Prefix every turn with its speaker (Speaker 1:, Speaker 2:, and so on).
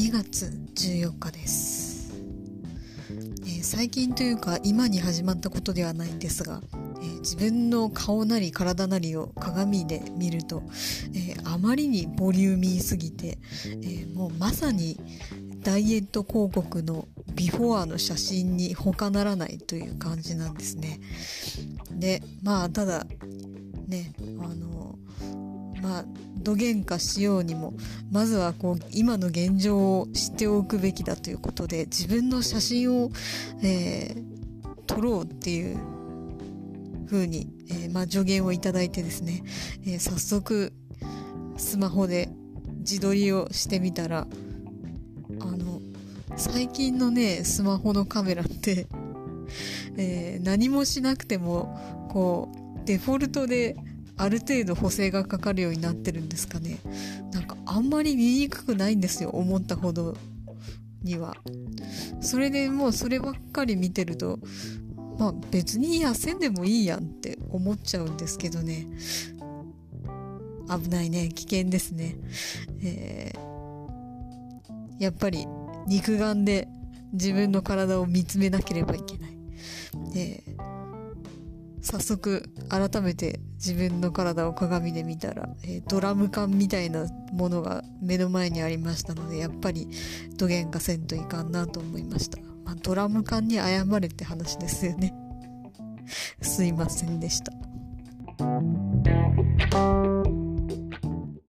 Speaker 1: 2月14日です、えー、最近というか今に始まったことではないんですが、えー、自分の顔なり体なりを鏡で見ると、えー、あまりにボリューミーすぎて、えもうまさにダイエット広告のビフォアの写真に他ならないという感じなんですね。で、まあ、ただ、ね、あの、まあ、どげんかしようにも、まずはこう、今の現状を知っておくべきだということで、自分の写真を、えー、撮ろうっていう風に、えー、まあ、助言をいただいてですね、えー、早速、スマホで自撮りをしてみたら、あの、最近のね、スマホのカメラってえー、何もしなくても、こう、デフォルトである程度補正がかかるようになってるんですかね。なんかあんまり見にくくないんですよ、思ったほどには。それでもうそればっかり見てると、まあ別に痩せんでもいいやんって思っちゃうんですけどね。危ないね、危険ですね。えー、やっぱり肉眼で自分の体を見つめなければいけない。で、早速改めて自分の体を鏡で見たら、えー、ドラム缶みたいなものが目の前にありましたので、やっぱり土幻化せんといかんなと思いました。まあ、ドラム缶に謝れって話ですよね。すいませんでした。